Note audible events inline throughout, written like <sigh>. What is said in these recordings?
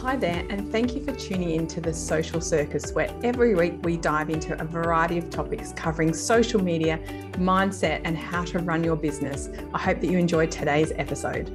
Hi there, and thank you for tuning in to the Social Circus, where every week we dive into a variety of topics covering social media, mindset, and how to run your business. I hope that you enjoyed today's episode.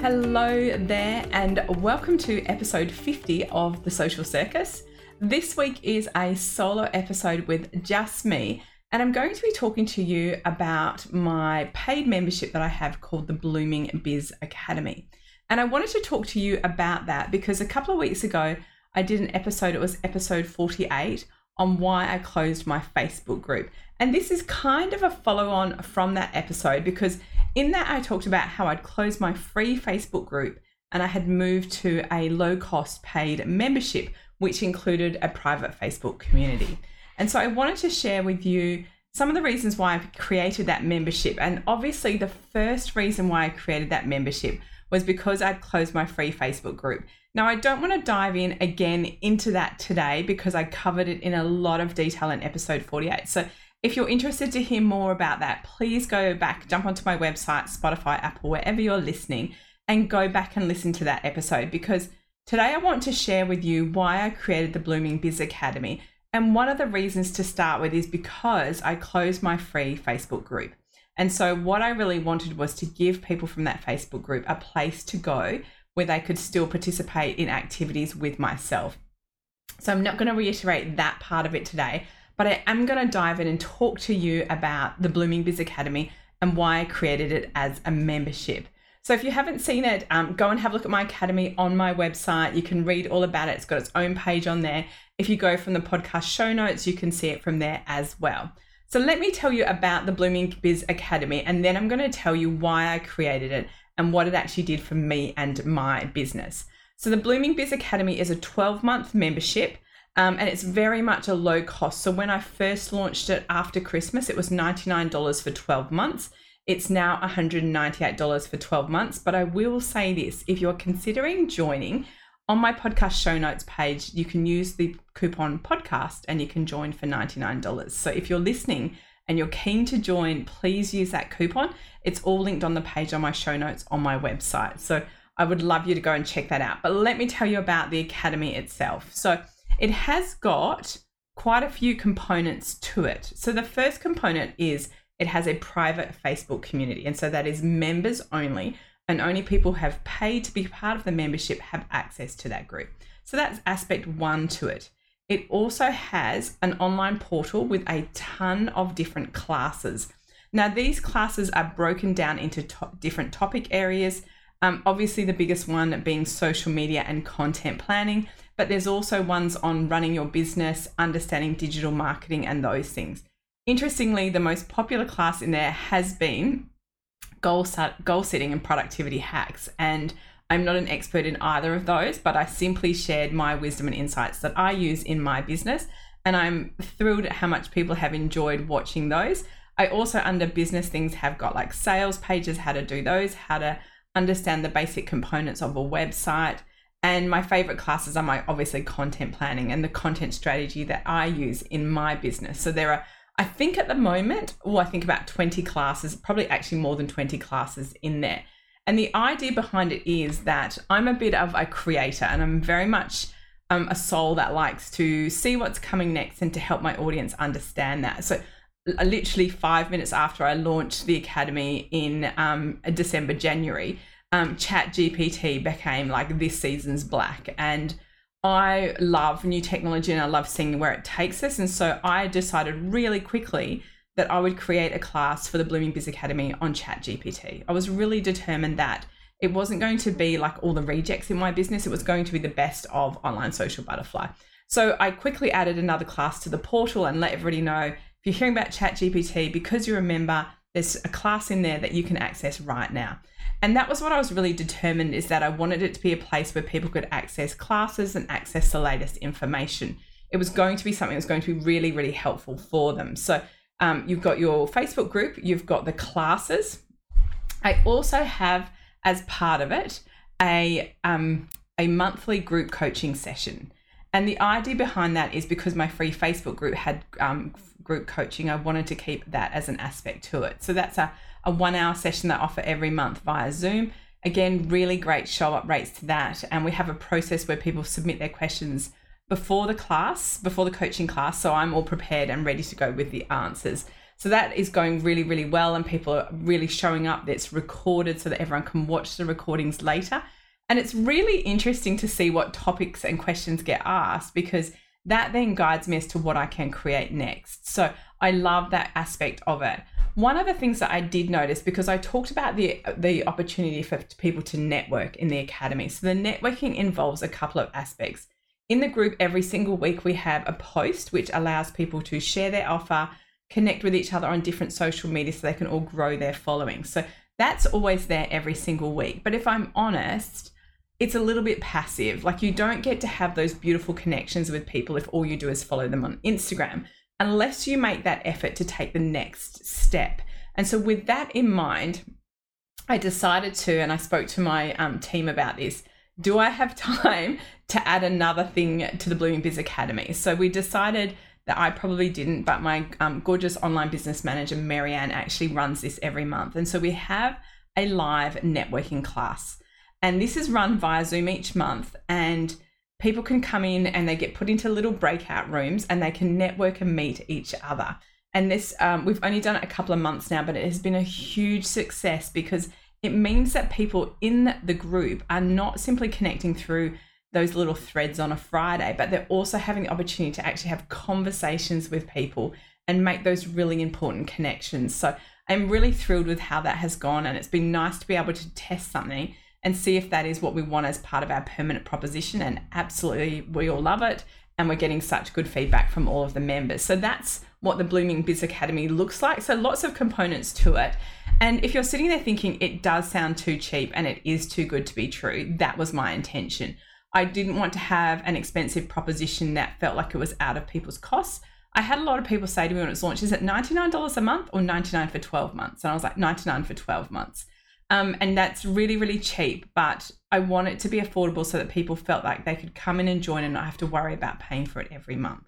Hello there, and welcome to episode 50 of the Social Circus. This week is a solo episode with just me, and I'm going to be talking to you about my paid membership that I have called the Blooming Biz Academy. And I wanted to talk to you about that because a couple of weeks ago, I did an episode, it was episode 48, on why I closed my Facebook group. And this is kind of a follow on from that episode because in that I talked about how I'd closed my free Facebook group and I had moved to a low cost paid membership, which included a private Facebook community. And so I wanted to share with you some of the reasons why I created that membership. And obviously, the first reason why I created that membership was because I'd closed my free Facebook group. Now, I don't want to dive in again into that today because I covered it in a lot of detail in episode 48. So, if you're interested to hear more about that, please go back, jump onto my website, Spotify, Apple, wherever you're listening, and go back and listen to that episode because today I want to share with you why I created the Blooming Biz Academy. And one of the reasons to start with is because I closed my free Facebook group. And so, what I really wanted was to give people from that Facebook group a place to go where they could still participate in activities with myself. So, I'm not going to reiterate that part of it today, but I am going to dive in and talk to you about the Blooming Biz Academy and why I created it as a membership. So, if you haven't seen it, um, go and have a look at my academy on my website. You can read all about it, it's got its own page on there. If you go from the podcast show notes, you can see it from there as well. So let me tell you about the Blooming Biz Academy, and then I'm going to tell you why I created it and what it actually did for me and my business. So the Blooming Biz Academy is a 12 month membership. Um, and it's very much a low cost. So when I first launched it after Christmas, it was $99 for 12 months. It's now $198 for 12 months. But I will say this if you're considering joining, on my podcast show notes page, you can use the coupon podcast and you can join for $99. So if you're listening and you're keen to join, please use that coupon. It's all linked on the page on my show notes on my website. So I would love you to go and check that out. But let me tell you about the Academy itself. So it has got quite a few components to it. So the first component is it has a private Facebook community. And so that is members only and only people who have paid to be part of the membership have access to that group. So that's aspect one to it. It also has an online portal with a ton of different classes. Now, these classes are broken down into to- different topic areas. Um, obviously, the biggest one being social media and content planning, but there's also ones on running your business, understanding digital marketing, and those things. Interestingly, the most popular class in there has been goal set, goal setting and productivity hacks and I'm not an expert in either of those, but I simply shared my wisdom and insights that I use in my business. And I'm thrilled at how much people have enjoyed watching those. I also, under business things, have got like sales pages, how to do those, how to understand the basic components of a website. And my favorite classes are my obviously content planning and the content strategy that I use in my business. So there are I think at the moment, well, I think about 20 classes, probably actually more than 20 classes in there. And the idea behind it is that I'm a bit of a creator and I'm very much um, a soul that likes to see what's coming next and to help my audience understand that. So, literally five minutes after I launched the academy in um, December, January, um, Chat GPT became like this season's black. And I love new technology and I love seeing where it takes us. And so I decided really quickly that I would create a class for the Blooming Biz Academy on Chat GPT. I was really determined that it wasn't going to be like all the rejects in my business, it was going to be the best of Online Social Butterfly. So I quickly added another class to the portal and let everybody know if you're hearing about Chat GPT, because you remember there's a class in there that you can access right now. And that was what I was really determined is that I wanted it to be a place where people could access classes and access the latest information. It was going to be something that was going to be really, really helpful for them. So um, you've got your Facebook group, you've got the classes. I also have, as part of it, a um, a monthly group coaching session. And the idea behind that is because my free Facebook group had um, group coaching, I wanted to keep that as an aspect to it. So that's a a one hour session that I offer every month via Zoom. Again, really great show up rates to that. And we have a process where people submit their questions before the class, before the coaching class. So I'm all prepared and ready to go with the answers. So that is going really, really well, and people are really showing up. It's recorded so that everyone can watch the recordings later. And it's really interesting to see what topics and questions get asked because that then guides me as to what I can create next. So I love that aspect of it. One of the things that I did notice because I talked about the the opportunity for people to network in the academy. So the networking involves a couple of aspects. In the group every single week we have a post which allows people to share their offer, connect with each other on different social media so they can all grow their following. So that's always there every single week. But if I'm honest, it's a little bit passive. Like you don't get to have those beautiful connections with people if all you do is follow them on Instagram, unless you make that effort to take the next step. And so, with that in mind, I decided to, and I spoke to my um, team about this. Do I have <laughs> time to add another thing to the Blooming Biz Academy? So we decided that I probably didn't, but my um, gorgeous online business manager, Marianne, actually runs this every month. And so we have a live networking class. And this is run via Zoom each month. And people can come in and they get put into little breakout rooms and they can network and meet each other. And this, um, we've only done it a couple of months now, but it has been a huge success because it means that people in the group are not simply connecting through those little threads on a Friday, but they're also having the opportunity to actually have conversations with people and make those really important connections. So I'm really thrilled with how that has gone, and it's been nice to be able to test something and see if that is what we want as part of our permanent proposition. And absolutely, we all love it, and we're getting such good feedback from all of the members. So that's what the Blooming Biz Academy looks like. So lots of components to it. And if you're sitting there thinking it does sound too cheap and it is too good to be true, that was my intention. I didn't want to have an expensive proposition that felt like it was out of people's costs. I had a lot of people say to me when it launched, is it $99 a month or 99 for 12 months? And I was like, 99 for 12 months. Um, and that's really, really cheap, but I want it to be affordable so that people felt like they could come in and join and not have to worry about paying for it every month.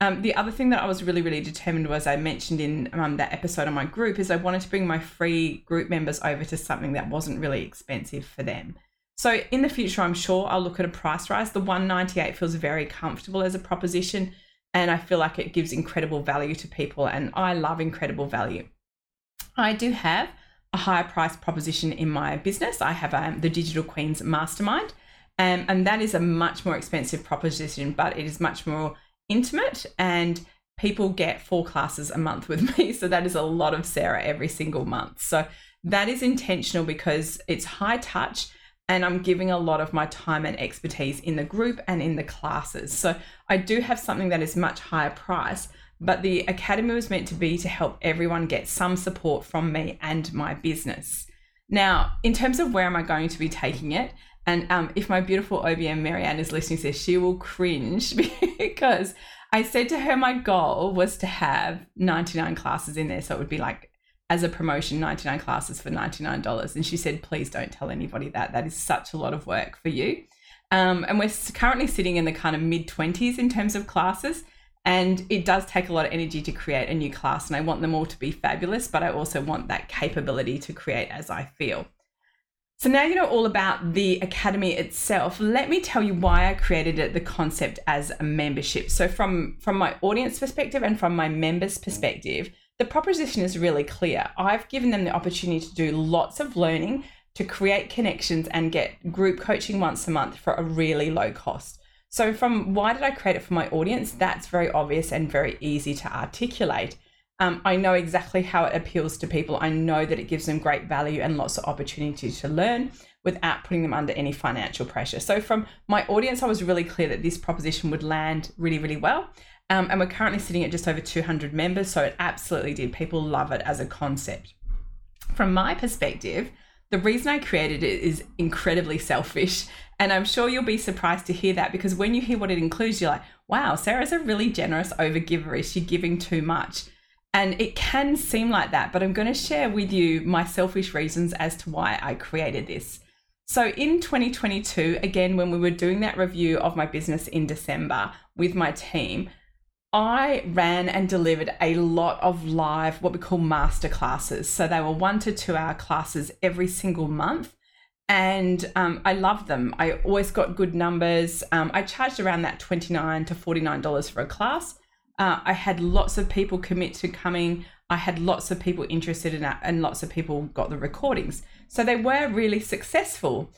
Um, the other thing that I was really, really determined was I mentioned in um, that episode on my group is I wanted to bring my free group members over to something that wasn't really expensive for them. So in the future, I'm sure I'll look at a price rise. The 198 feels very comfortable as a proposition, and I feel like it gives incredible value to people, and I love incredible value. I do have a higher price proposition in my business. I have um, the Digital Queens Mastermind, um, and that is a much more expensive proposition, but it is much more intimate and people get four classes a month with <laughs> me. So that is a lot of Sarah every single month. So that is intentional because it's high touch and I'm giving a lot of my time and expertise in the group and in the classes. So I do have something that is much higher price, but the academy was meant to be to help everyone get some support from me and my business. Now, in terms of where am I going to be taking it, and um, if my beautiful OBM Marianne is listening to this, she will cringe <laughs> because I said to her my goal was to have 99 classes in there. So it would be like as a promotion 99 classes for $99 and she said please don't tell anybody that that is such a lot of work for you um, and we're currently sitting in the kind of mid 20s in terms of classes and it does take a lot of energy to create a new class and i want them all to be fabulous but i also want that capability to create as i feel so now you know all about the academy itself let me tell you why i created it the concept as a membership so from from my audience perspective and from my members perspective the proposition is really clear. I've given them the opportunity to do lots of learning, to create connections and get group coaching once a month for a really low cost. So, from why did I create it for my audience? That's very obvious and very easy to articulate. Um, I know exactly how it appeals to people. I know that it gives them great value and lots of opportunity to learn without putting them under any financial pressure. So, from my audience, I was really clear that this proposition would land really, really well. Um, and we're currently sitting at just over 200 members. So it absolutely did. People love it as a concept. From my perspective, the reason I created it is incredibly selfish. And I'm sure you'll be surprised to hear that because when you hear what it includes, you're like, wow, Sarah's a really generous overgiver. Is she giving too much? And it can seem like that, but I'm going to share with you my selfish reasons as to why I created this. So in 2022, again, when we were doing that review of my business in December with my team, I ran and delivered a lot of live, what we call master classes. So they were one to two hour classes every single month. and um, I loved them. I always got good numbers. Um, I charged around that 29 to $49 for a class. Uh, I had lots of people commit to coming. I had lots of people interested in that, and lots of people got the recordings. So they were really successful.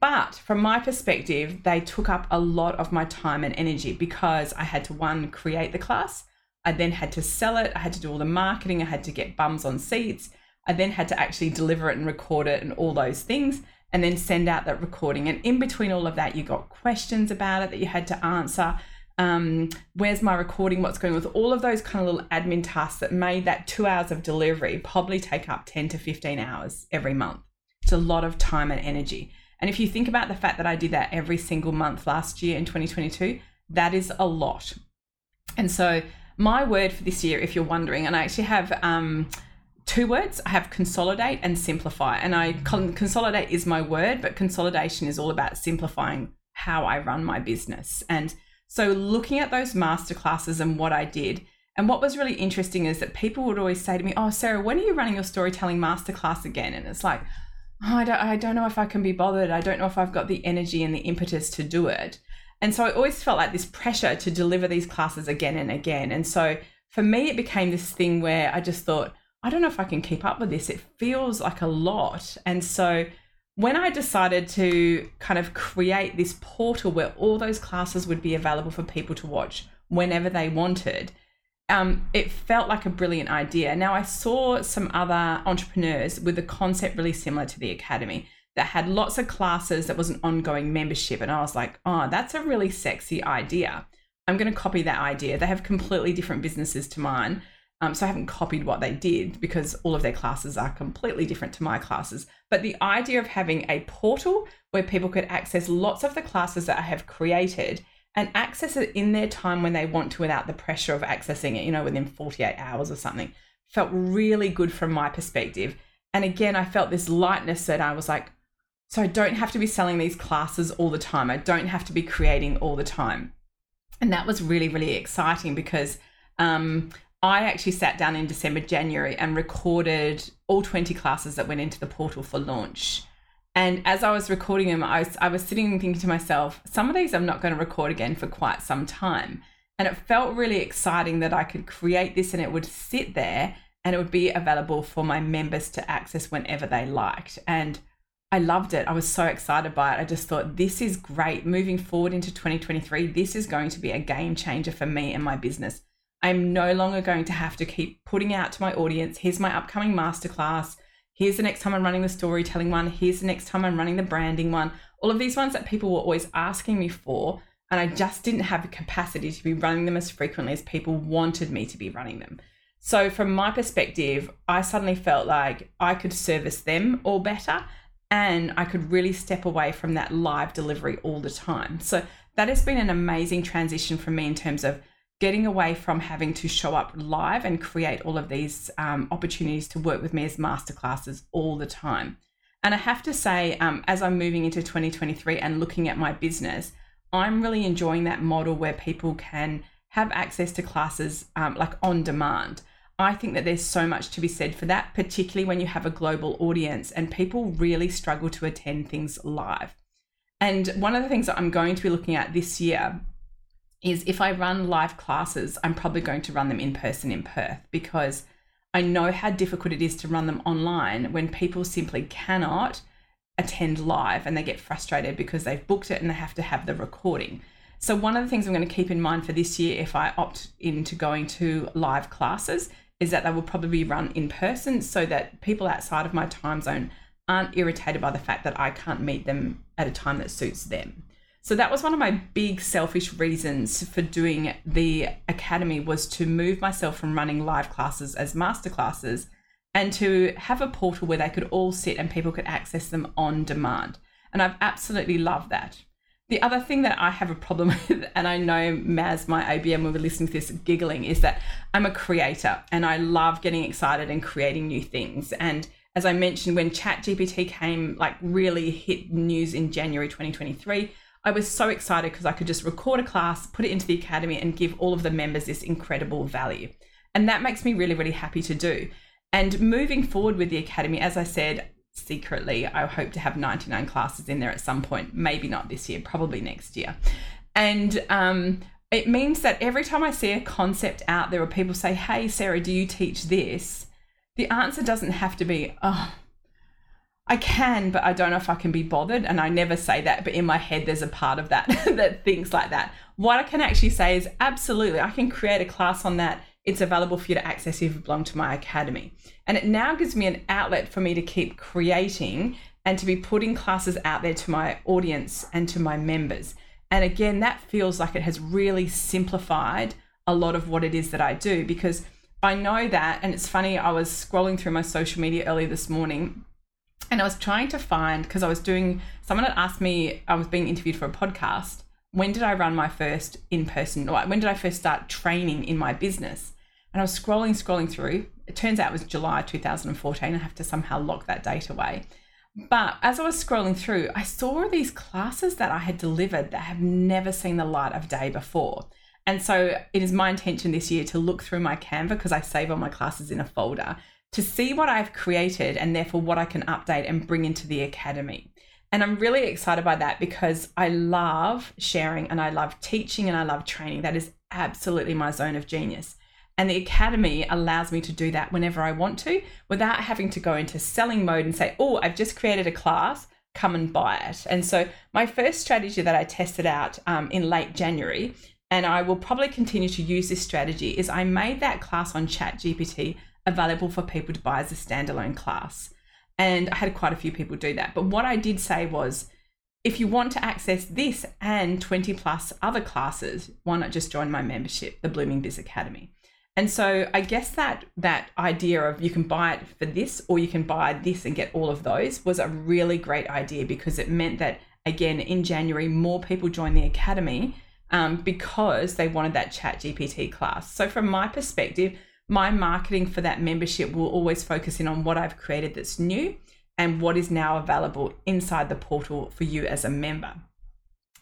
But from my perspective, they took up a lot of my time and energy because I had to one, create the class. I then had to sell it. I had to do all the marketing. I had to get bums on seats. I then had to actually deliver it and record it and all those things and then send out that recording. And in between all of that, you got questions about it that you had to answer. Um, where's my recording? What's going on with all of those kind of little admin tasks that made that two hours of delivery probably take up 10 to 15 hours every month. It's a lot of time and energy. And if you think about the fact that I did that every single month last year in 2022, that is a lot. And so, my word for this year, if you're wondering, and I actually have um, two words I have consolidate and simplify. And I consolidate is my word, but consolidation is all about simplifying how I run my business. And so looking at those masterclasses and what I did, and what was really interesting is that people would always say to me, Oh, Sarah, when are you running your storytelling masterclass again? And it's like, oh, I, don't, I don't know if I can be bothered. I don't know if I've got the energy and the impetus to do it. And so I always felt like this pressure to deliver these classes again and again. And so for me, it became this thing where I just thought, I don't know if I can keep up with this. It feels like a lot. And so when I decided to kind of create this portal where all those classes would be available for people to watch whenever they wanted, um, it felt like a brilliant idea. Now, I saw some other entrepreneurs with a concept really similar to the Academy that had lots of classes that was an ongoing membership. And I was like, oh, that's a really sexy idea. I'm going to copy that idea. They have completely different businesses to mine. Um, so I haven't copied what they did because all of their classes are completely different to my classes. But the idea of having a portal where people could access lots of the classes that I have created and access it in their time when they want to without the pressure of accessing it, you know, within 48 hours or something, felt really good from my perspective. And again, I felt this lightness that I was like, so I don't have to be selling these classes all the time. I don't have to be creating all the time. And that was really, really exciting because um, I actually sat down in December, January and recorded all 20 classes that went into the portal for launch. And as I was recording them, I was, I was sitting and thinking to myself, some of these I'm not going to record again for quite some time. And it felt really exciting that I could create this and it would sit there and it would be available for my members to access whenever they liked. And I loved it. I was so excited by it. I just thought, this is great. Moving forward into 2023, this is going to be a game changer for me and my business. I'm no longer going to have to keep putting out to my audience here's my upcoming masterclass. Here's the next time I'm running the storytelling one. Here's the next time I'm running the branding one. All of these ones that people were always asking me for. And I just didn't have the capacity to be running them as frequently as people wanted me to be running them. So, from my perspective, I suddenly felt like I could service them all better and I could really step away from that live delivery all the time. So, that has been an amazing transition for me in terms of getting away from having to show up live and create all of these um, opportunities to work with me as masterclasses all the time. And I have to say, um, as I'm moving into 2023 and looking at my business, I'm really enjoying that model where people can have access to classes um, like on demand. I think that there's so much to be said for that, particularly when you have a global audience and people really struggle to attend things live. And one of the things that I'm going to be looking at this year is if I run live classes, I'm probably going to run them in person in Perth because I know how difficult it is to run them online when people simply cannot attend live and they get frustrated because they've booked it and they have to have the recording. So, one of the things I'm going to keep in mind for this year, if I opt into going to live classes, is that they will probably be run in person so that people outside of my time zone aren't irritated by the fact that I can't meet them at a time that suits them. So that was one of my big selfish reasons for doing the academy was to move myself from running live classes as master classes and to have a portal where they could all sit and people could access them on demand. And I've absolutely loved that. The other thing that I have a problem <laughs> with, and I know Maz, my ABM, will we're listening to this, giggling, is that I'm a creator and I love getting excited and creating new things. And as I mentioned, when ChatGPT came, like really hit news in January 2023, I was so excited because I could just record a class, put it into the academy, and give all of the members this incredible value. And that makes me really, really happy to do. And moving forward with the academy, as I said, secretly, I hope to have 99 classes in there at some point. Maybe not this year, probably next year. And um, it means that every time I see a concept out there or people say, Hey, Sarah, do you teach this? The answer doesn't have to be, Oh, I can, but I don't know if I can be bothered. And I never say that, but in my head, there's a part of that <laughs> that thinks like that. What I can actually say is absolutely, I can create a class on that. It's available for you to access if you belong to my academy. And it now gives me an outlet for me to keep creating and to be putting classes out there to my audience and to my members. And again, that feels like it has really simplified a lot of what it is that I do because I know that. And it's funny, I was scrolling through my social media early this morning and I was trying to find because I was doing someone had asked me I was being interviewed for a podcast when did I run my first in person or when did I first start training in my business? And I was scrolling scrolling through. It turns out it was July 2014 I have to somehow lock that date away. But as I was scrolling through I saw these classes that I had delivered that have never seen the light of day before. And so it is my intention this year to look through my Canva because I save all my classes in a folder to see what I've created and therefore what I can update and bring into the academy. And I'm really excited by that because I love sharing and I love teaching and I love training. That is absolutely my zone of genius. And the academy allows me to do that whenever I want to without having to go into selling mode and say, oh, I've just created a class, come and buy it. And so, my first strategy that I tested out um, in late January, and I will probably continue to use this strategy, is I made that class on ChatGPT available for people to buy as a standalone class. And I had quite a few people do that. But what I did say was, if you want to access this and 20 plus other classes, why not just join my membership, the Blooming Biz Academy? And so I guess that that idea of you can buy it for this or you can buy this and get all of those was a really great idea because it meant that again in January more people joined the academy um, because they wanted that Chat GPT class. So from my perspective, my marketing for that membership will always focus in on what I've created that's new and what is now available inside the portal for you as a member.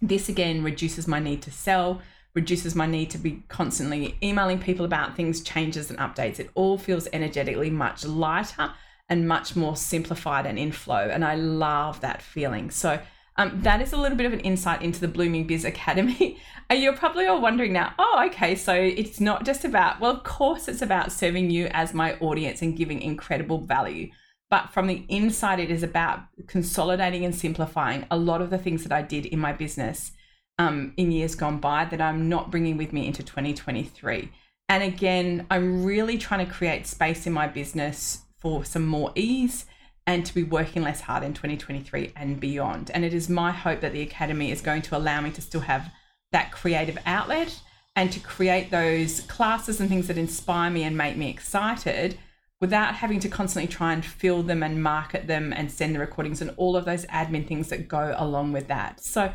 This again reduces my need to sell, reduces my need to be constantly emailing people about things, changes, and updates. It all feels energetically much lighter and much more simplified and in flow. And I love that feeling. So, um, that is a little bit of an insight into the Blooming Biz Academy. <laughs> You're probably all wondering now, oh, okay, so it's not just about, well, of course, it's about serving you as my audience and giving incredible value. But from the inside, it is about consolidating and simplifying a lot of the things that I did in my business um, in years gone by that I'm not bringing with me into 2023. And again, I'm really trying to create space in my business for some more ease and to be working less hard in 2023 and beyond. And it is my hope that the Academy is going to allow me to still have that creative outlet and to create those classes and things that inspire me and make me excited without having to constantly try and fill them and market them and send the recordings and all of those admin things that go along with that. So,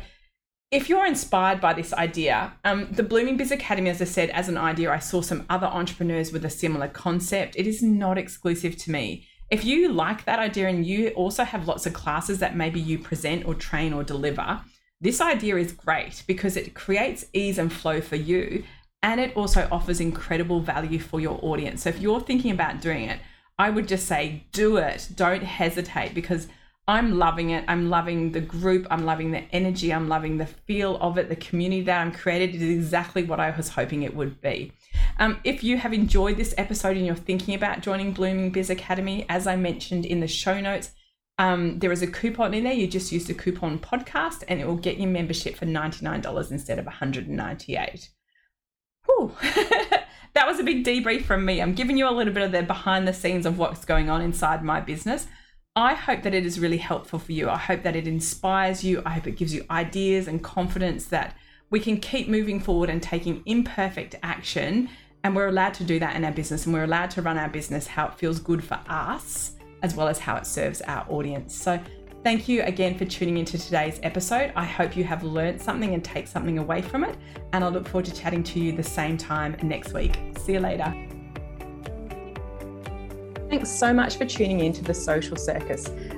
if you're inspired by this idea, um, the Blooming Biz Academy, as I said, as an idea, I saw some other entrepreneurs with a similar concept. It is not exclusive to me. If you like that idea and you also have lots of classes that maybe you present or train or deliver, this idea is great because it creates ease and flow for you and it also offers incredible value for your audience. So if you're thinking about doing it, I would just say do it. Don't hesitate because I'm loving it. I'm loving the group. I'm loving the energy. I'm loving the feel of it. The community that I'm created is exactly what I was hoping it would be. Um, if you have enjoyed this episode and you're thinking about joining Blooming Biz Academy, as I mentioned in the show notes, um, there is a coupon in there. You just use the coupon podcast and it will get you membership for $99 instead of $198. Whew. <laughs> that was a big debrief from me. I'm giving you a little bit of the behind the scenes of what's going on inside my business. I hope that it is really helpful for you. I hope that it inspires you. I hope it gives you ideas and confidence that we can keep moving forward and taking imperfect action. And we're allowed to do that in our business and we're allowed to run our business how it feels good for us as well as how it serves our audience. So, thank you again for tuning into today's episode. I hope you have learned something and take something away from it. And I look forward to chatting to you the same time next week. See you later. Thanks so much for tuning in to the Social Circus.